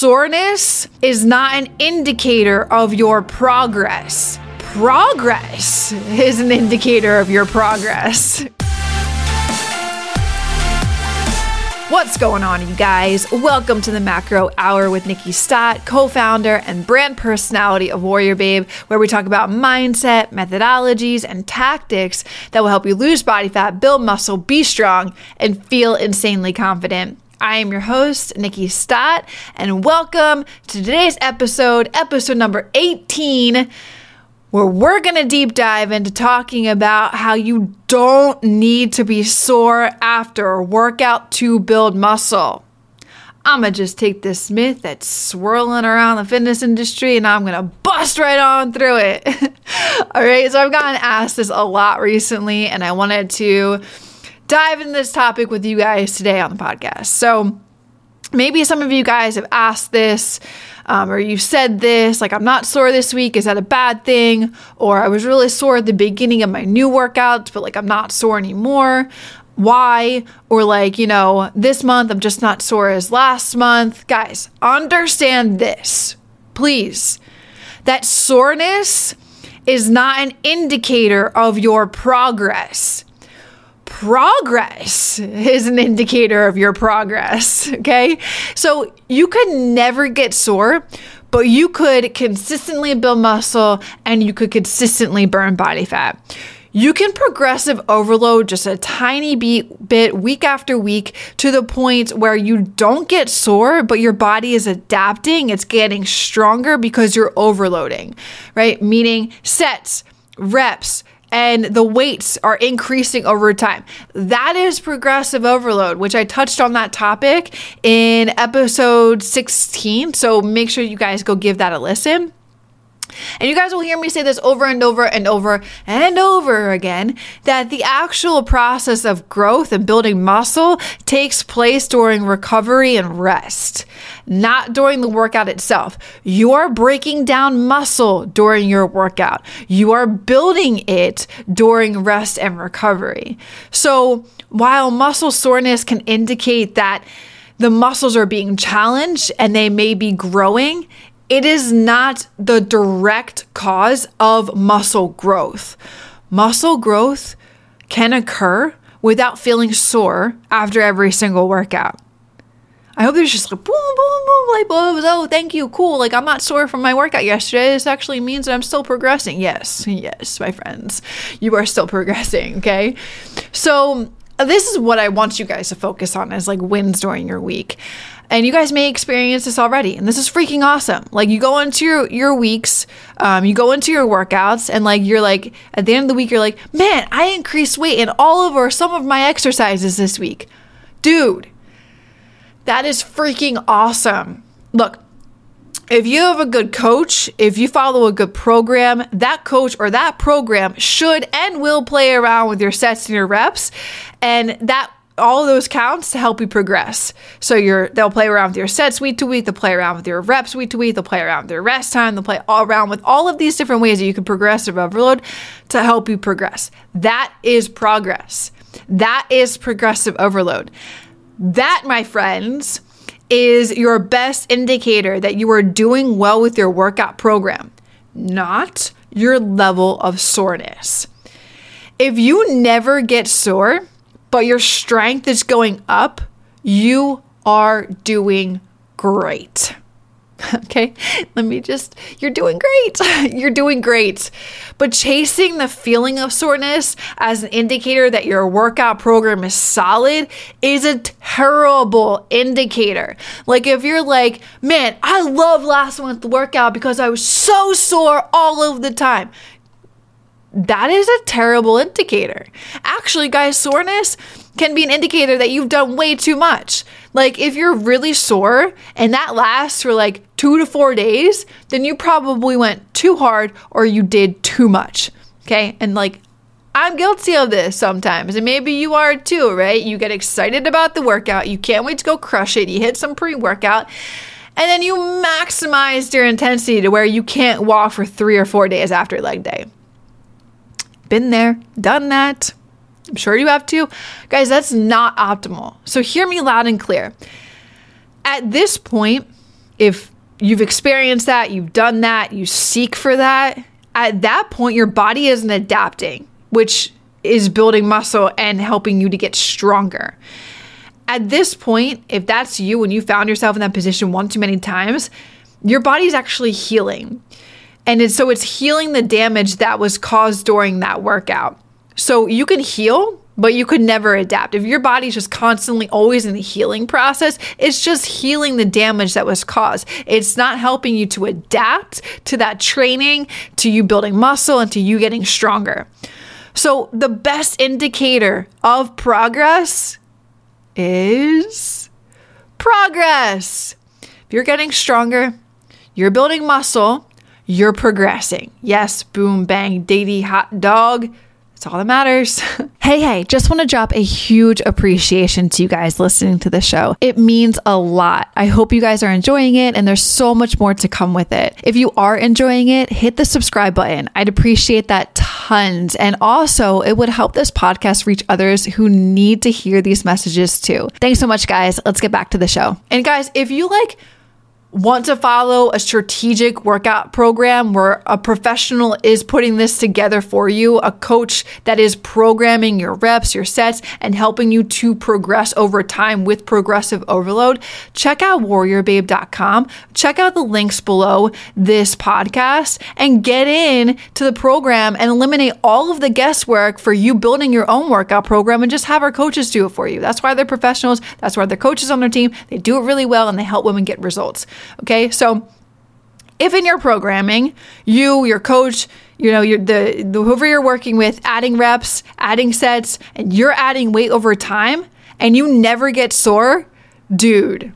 soreness is not an indicator of your progress. Progress is an indicator of your progress. What's going on, you guys? Welcome to the Macro Hour with Nikkiey Stott, co founder and brand personality of Warrior Babe, where we talk about mindset, methodologies, and tactics that will help you lose body fat, build muscle, be strong, and feel insanely confident. I am your host, Nikkiey Stott, and welcome to today's episode, episode number 18 where we're going to deep dive into talking about how you don't need to be sore after a workout to build muscle. I'm going to just take this myth that's swirling around the fitness industry and I'm going to bust right on through it. All right, so I've gotten asked this a lot recently and I wanted to dive into this topic with you guys today on the podcast. So, maybe some of you guys have asked this um, or you've said this like i'm not sore this week. Is that a bad thing? Or i was really sore at the beginning of my new workouts but like i'm not sore anymore. Why? Or like you know this month i'm just not sore as last month. Guys understand this please. That soreness is not an indicator of your progress progress is an indicator of your progress. Okay. So you could never get sore, but you could consistently build muscle and you could consistently burn body fat. You can progressive overload just a tiny bit week after week to the point where you don't get sore, but your body is adapting. It's getting stronger because you're overloading, right? Meaning sets, reps, and the weights are increasing over time. That is progressive overload, which I touched on that topic in episode 16. So make sure you guys go give that a listen. And you guys will hear me say this over and over and over and over again that the actual process of growth and building muscle takes place during recovery and rest, not during the workout itself. You are breaking down muscle during your workout, you are building it during rest and recovery. So while muscle soreness can indicate that the muscles are being challenged and they may be growing, it is not the direct cause of muscle growth. Muscle growth can occur without feeling sore after every single workout. I hope there's just like boom, boom, boom, light bulbs. Oh, thank you, cool. Like I'm not sore from my workout yesterday. This actually means that I'm still progressing. Yes, yes, my friends, you are still progressing. Okay, so this is what I want you guys to focus on as like wins during your week. And you guys may experience this already, and this is freaking awesome. Like you go into your your weeks, um, you go into your workouts, and like you're like at the end of the week, you're like, man, I increased weight in all of or some of my exercises this week, dude. That is freaking awesome. Look, if you have a good coach, if you follow a good program, that coach or that program should and will play around with your sets and your reps, and that all those counts to help you progress. So you're they'll play around with your sets week to week, they'll play around with your reps week to week, they'll play around with your rest time, they'll play all around with all of these different ways that you can progressive overload to help you progress. That is progress. That is progressive overload. That, my friends, is your best indicator that you are doing well with your workout program, not your level of soreness. If you never get sore, but your strength is going up, you are doing great. Okay, let me just, you're doing great. you're doing great. But chasing the feeling of soreness as an indicator that your workout program is solid is a terrible indicator. Like, if you're like, man, I love last month's workout because I was so sore all of the time that is a terrible indicator. Actually, guys, soreness can be an indicator that you've done way too much. Like, if you're really sore and that lasts for like two to four days, then you probably went too hard or you did too much. Okay. And like, I'm guilty of this sometimes, and maybe you are too, right? You get excited about the workout, you can't wait to go crush it, you hit some pre workout, and then you maximize your intensity to where you can't walk for three or four days after leg day. Been there, done that. I'm sure you have too. Guys, that's not optimal. So hear me loud and clear. At this point, if you've experienced that, you've done that, you seek for that, at that point, your body isn't adapting, which is building muscle and helping you to get stronger. At this point, if that's you and you found yourself in that position one too many times, your body's actually healing. And it's, so it's healing the damage that was caused during that workout. So you can heal, but you could never adapt. If your body's just constantly always in the healing process, it's just healing the damage that was caused. It's not helping you to adapt to that training, to you building muscle, and to you getting stronger. So, the best indicator of progress is progress. If you're getting stronger, you're building muscle, you're progressing. Yes, boom, bang, daily hot dog. That's all that matters. hey, hey, just want to drop a huge appreciation to you guys listening to the show. It means a lot. I hope you guys are enjoying it and there's so much more to come with it. If you are enjoying it, hit the subscribe button. I'd appreciate that tons. And also, it would help this podcast reach others who need to hear these messages too. Thanks so much, guys. Let's get back to the show. And guys, if you like, want to follow a strategic workout program where a professional is putting this together for you, a coach that is programming your reps, your sets, and helping you to progress over time with progressive overload, check out warriorbabe.com. Check out the links below this podcast and get in to the program and eliminate all of the guesswork for you building your own workout program and just have our coaches do it for you. That's why they're professionals. That's why they're coaches on their team. They do it really well and they help women get results. Okay, so if in your programming, you, your coach, you know, the, the whoever you're working with, adding reps, adding sets, and you're adding weight over time, and you never get sore, dude.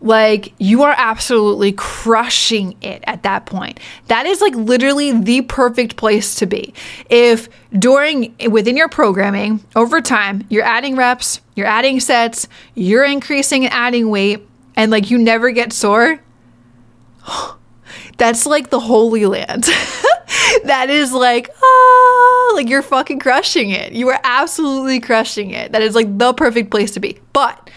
Like you are absolutely crushing it at that point. That is like literally the perfect place to be. If during within your programming over time, you're adding reps, you're adding sets, you're increasing and adding weight, and like you never get sore, that's like the holy land. that is like, oh, like you're fucking crushing it. You are absolutely crushing it. That is like the perfect place to be. But,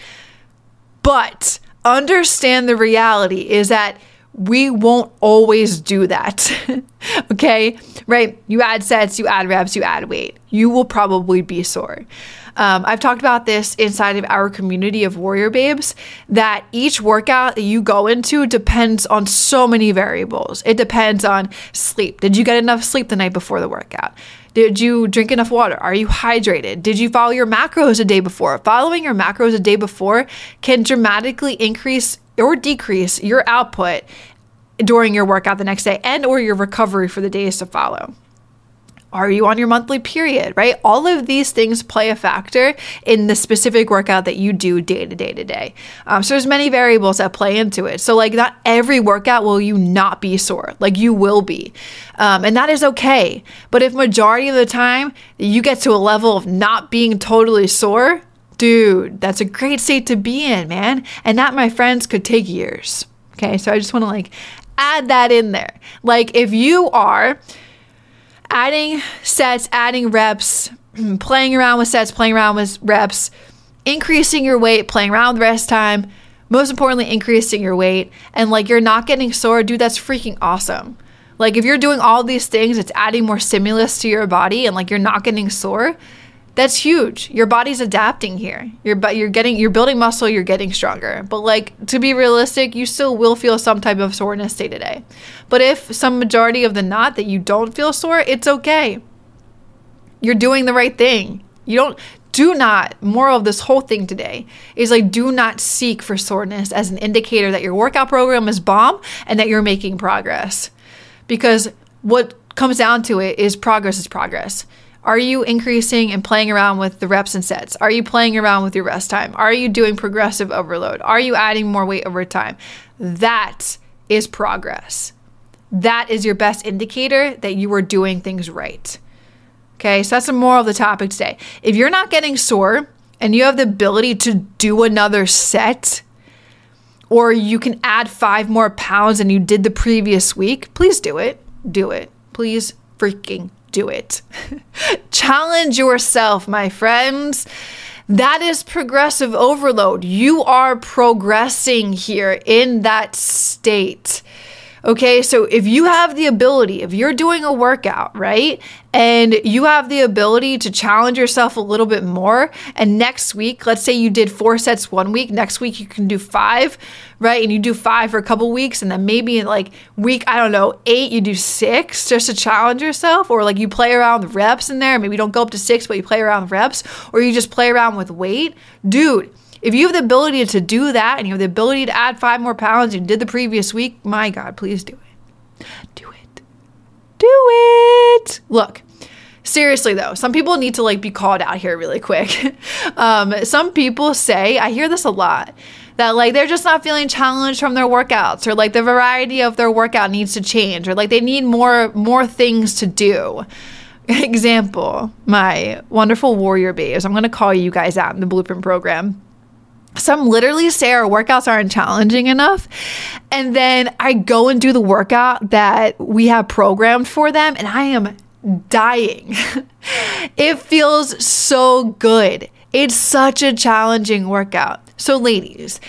but understand the reality is that we won't always do that. okay? Right? You add sets, you add reps, you add weight. You will probably be sore. Um, I've talked about this inside of our community of warrior babes that each workout that you go into depends on so many variables. It depends on sleep. Did you get enough sleep the night before the workout? Did you drink enough water? Are you hydrated? Did you follow your macros a day before? Following your macros a day before can dramatically increase or decrease your output during your workout the next day and or your recovery for the days to follow. Are you on your monthly period, right? All of these things play a factor in the specific workout that you do day to day to day. Um, so there's many variables that play into it. So like not every workout will you not be sore, like you will be, um, and that is okay. But if majority of the time you get to a level of not being totally sore, dude, that's a great state to be in, man. And that, my friends, could take years. Okay, so I just want to like add that in there. Like if you are adding sets, adding reps, playing around with sets, playing around with reps, increasing your weight, playing around with rest time, most importantly, increasing your weight, and like you're not getting sore, dude, that's freaking awesome. Like if you're doing all these things, it's adding more stimulus to your body and like you're not getting sore, that's huge. Your body's adapting here. You're but you're getting you're building muscle, you're getting stronger. But like to be realistic, you still will feel some type of soreness day to day. But if some majority of the not that you don't feel sore, it's okay. You're doing the right thing. You don't do not moral of this whole thing today is like do not seek for soreness as an indicator that your workout program is bomb and that you're making progress. Because what comes down to it is progress is progress. Are you increasing and playing around with the reps and sets? Are you playing around with your rest time? Are you doing progressive overload? Are you adding more weight over time? That is progress. That is your best indicator that you are doing things right. Okay, so that's the moral of the topic today. If you're not getting sore and you have the ability to do another set, or you can add five more pounds than you did the previous week, please do it. Do it. Please freaking do it. Challenge yourself, my friends. That is progressive overload. You are progressing here in that state. Okay, so if you have the ability, if you're doing a workout, right, and you have the ability to challenge yourself a little bit more, and next week, let's say you did four sets one week, next week you can do five, right, and you do five for a couple weeks, and then maybe in like week, I don't know, eight, you do six just to challenge yourself, or like you play around with reps in there, maybe you don't go up to six, but you play around with reps, or you just play around with weight, dude if you have the ability to do that and you have the ability to add five more pounds you did the previous week, my God, please do it. Do it. Do it. Look, seriously though, some people need to like be called out here really quick. um, some people say, I hear this a lot, that like they're just not feeling challenged from their workouts or like the variety of their workout needs to change or like they need more more things to do example my wonderful warrior babes i'm going to call you guys out in the blueprint program some literally say our workouts aren't challenging enough. And then I go and do the workout that we have programmed for them, and I am dying. it feels so good. It's such a challenging workout. So, ladies,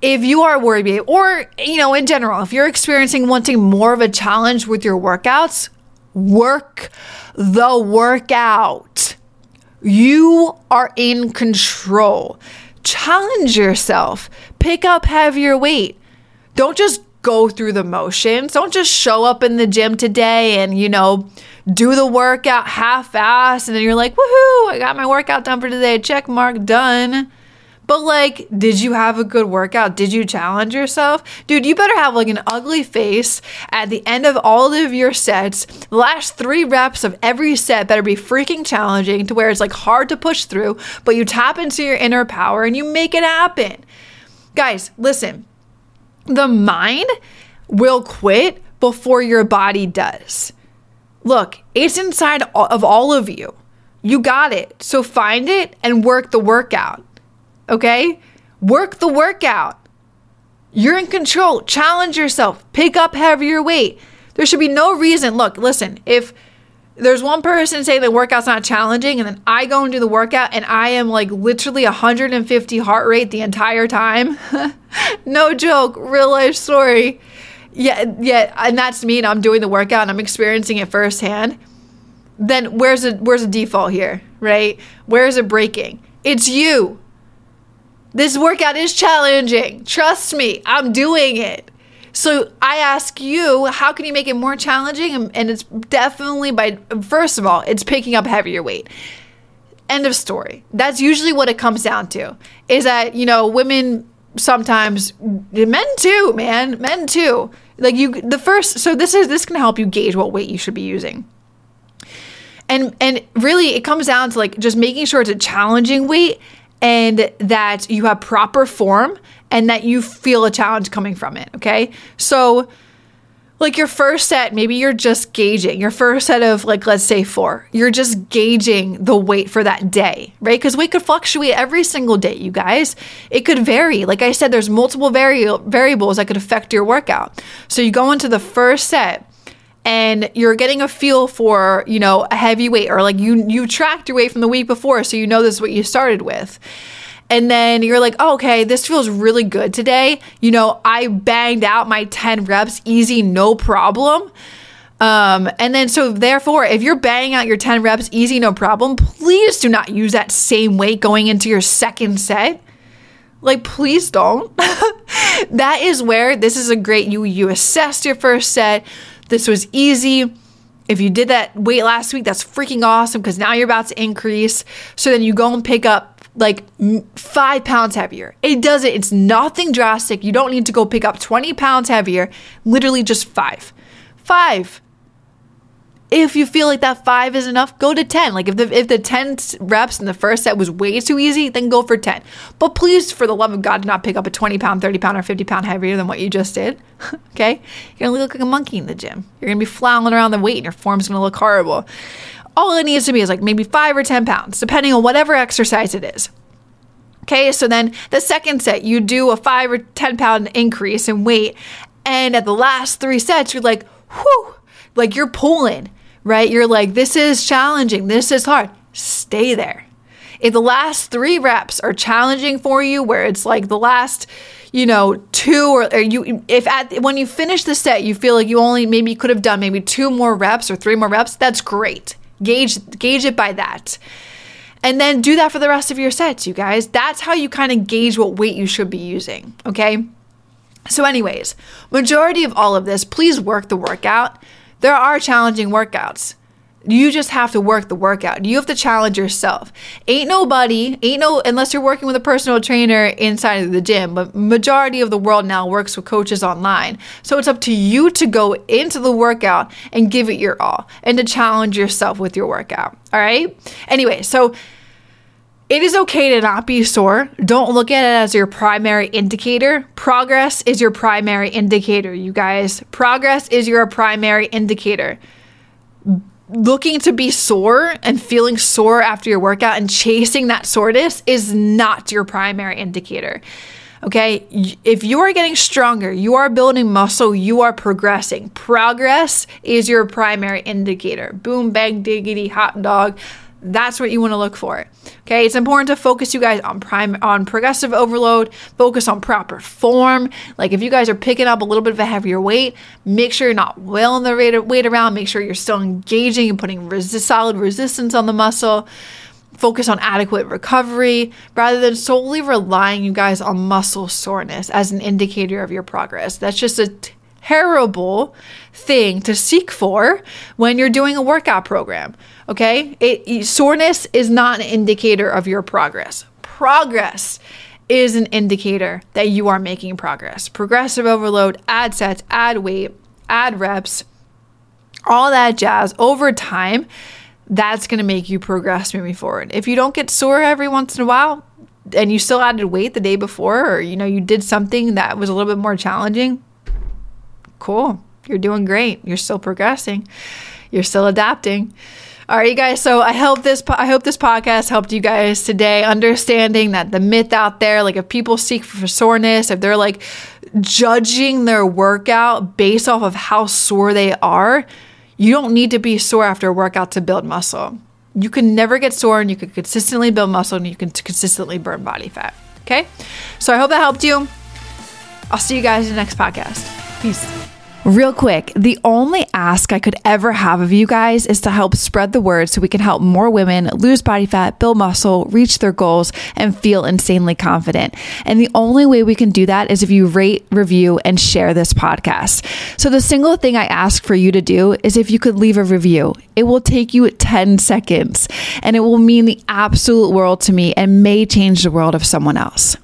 if you are worried, or you know, in general, if you're experiencing wanting more of a challenge with your workouts, work the workout. You are in control challenge yourself. Pick up heavier weight. Don't just go through the motions. Don't just show up in the gym today and, you know, do the workout half ass and then you're like, woohoo, I got my workout done for today. Check mark done. But like, did you have a good workout? Did you challenge yourself? Dude, you better have like an ugly face at the end of all of your sets. The last three reps of every set better be freaking challenging to where it's like hard to push through, but you tap into your inner power and you make it happen. Guys, listen, the mind will quit before your body does. Look, it's inside of all of you. You got it. So find it and work the workout okay? Work the workout. You're in control. Challenge yourself. Pick up heavier weight. There should be no reason. Look, listen, if there's one person saying the workout's not challenging, and then I go and do the workout and I am like literally 150 heart rate the entire time. no joke, real life story. Yeah, yeah, and that's me, and I'm doing the workout and I'm experiencing it firsthand. Then where's the where's the default here, right? Where's it breaking? It's you. This workout is challenging. Trust me, I'm doing it. So I ask you, how can you make it more challenging? And it's definitely by, first of all, it's picking up heavier weight. End of story. That's usually what it comes down to is that, you know, women sometimes, men too, man, men too. Like you, the first, so this is, this can help you gauge what weight you should be using. And, and really it comes down to like just making sure it's a challenging weight and that you have proper form and that you feel a challenge coming from it. Okay. So, like your first set, maybe you're just gauging your first set of, like, let's say four, you're just gauging the weight for that day, right? Because weight could fluctuate every single day, you guys. It could vary. Like I said, there's multiple vari- variables that could affect your workout. So, you go into the first set and you're getting a feel for, you know, a heavy weight or like you you tracked your weight from the week before so you know this is what you started with. And then you're like, oh, okay, this feels really good today. You know, I banged out my 10 reps easy, no problem. Um, and then, so therefore, if you're banging out your 10 reps easy, no problem, please do not use that same weight going into your second set. Like, please don't. that is where this is a great, you, you assessed your first set. This was easy. If you did that weight last week, that's freaking awesome because now you're about to increase. So then you go and pick up like five pounds heavier. It does it. It's nothing drastic. You don't need to go pick up 20 pounds heavier, literally just five. Five. If you feel like that five is enough, go to 10. Like if the if the 10 reps in the first set was way too easy, then go for 10. But please, for the love of God, do not pick up a 20 pound, 30 pound, or 50 pound heavier than what you just did. okay? You're gonna look like a monkey in the gym. You're gonna be flailing around the weight and your form's gonna look horrible. All it needs to be is like maybe five or 10 pounds, depending on whatever exercise it is. Okay, so then the second set, you do a five or 10 pound increase in weight. And at the last three sets, you're like, whew, like you're pulling right? You're like, this is challenging, this is hard. Stay there. If the last three reps are challenging for you, where it's like the last, you know, two or, or you, if at when you finish the set, you feel like you only maybe could have done maybe two more reps or three more reps, that's great. Gauge gauge it by that. And then do that for the rest of your sets, you guys. That's how you kind of gauge what weight you should be using, okay? So anyways, majority of all of this, please work the workout. There are challenging workouts. You just have to work the workout. You have to challenge yourself. Ain't nobody, ain't no, unless you're working with a personal trainer inside of the gym, but majority of the world now works with coaches online. So it's up to you to go into the workout and give it your all and to challenge yourself with your workout. All right. Anyway, so it is okay to not be sore. Don't look at it as your primary indicator. Progress is your primary indicator, you guys. Progress is your primary indicator looking to be sore and feeling sore after your workout and chasing that soreness is not your primary indicator. Okay, if you are getting stronger, you are building muscle, you are progressing. Progress is your primary indicator. Boom, bang, diggity, hot dog. That's what you want to look for. Okay, it's important to focus you guys on prime on progressive overload, focus on proper form. Like if you guys are picking up a little bit of a heavier weight, make sure you're not wailing the weight around, make sure you're still engaging and putting resist, solid resistance on the muscle. Focus on adequate recovery rather than solely relying you guys on muscle soreness as an indicator of your progress. That's just a terrible thing to seek for when you're doing a workout program. Okay? It, soreness is not an indicator of your progress. Progress is an indicator that you are making progress. Progressive overload, add sets, add weight, add reps, all that jazz over time. That's going to make you progress moving forward. If you don't get sore every once in a while, and you still added weight the day before or you know you did something that was a little bit more challenging cool you're doing great you're still progressing you're still adapting all right, you guys. So I hope this I hope this podcast helped you guys today, understanding that the myth out there, like if people seek for soreness, if they're like judging their workout based off of how sore they are, you don't need to be sore after a workout to build muscle. You can never get sore, and you can consistently build muscle, and you can consistently burn body fat. Okay. So I hope that helped you. I'll see you guys in the next podcast. Peace. Real quick, the only ask I could ever have of you guys is to help spread the word so we can help more women lose body fat, build muscle, reach their goals, and feel insanely confident. And the only way we can do that is if you rate, review, and share this podcast. So the single thing I ask for you to do is if you could leave a review. It will take you 10 seconds and it will mean the absolute world to me and may change the world of someone else.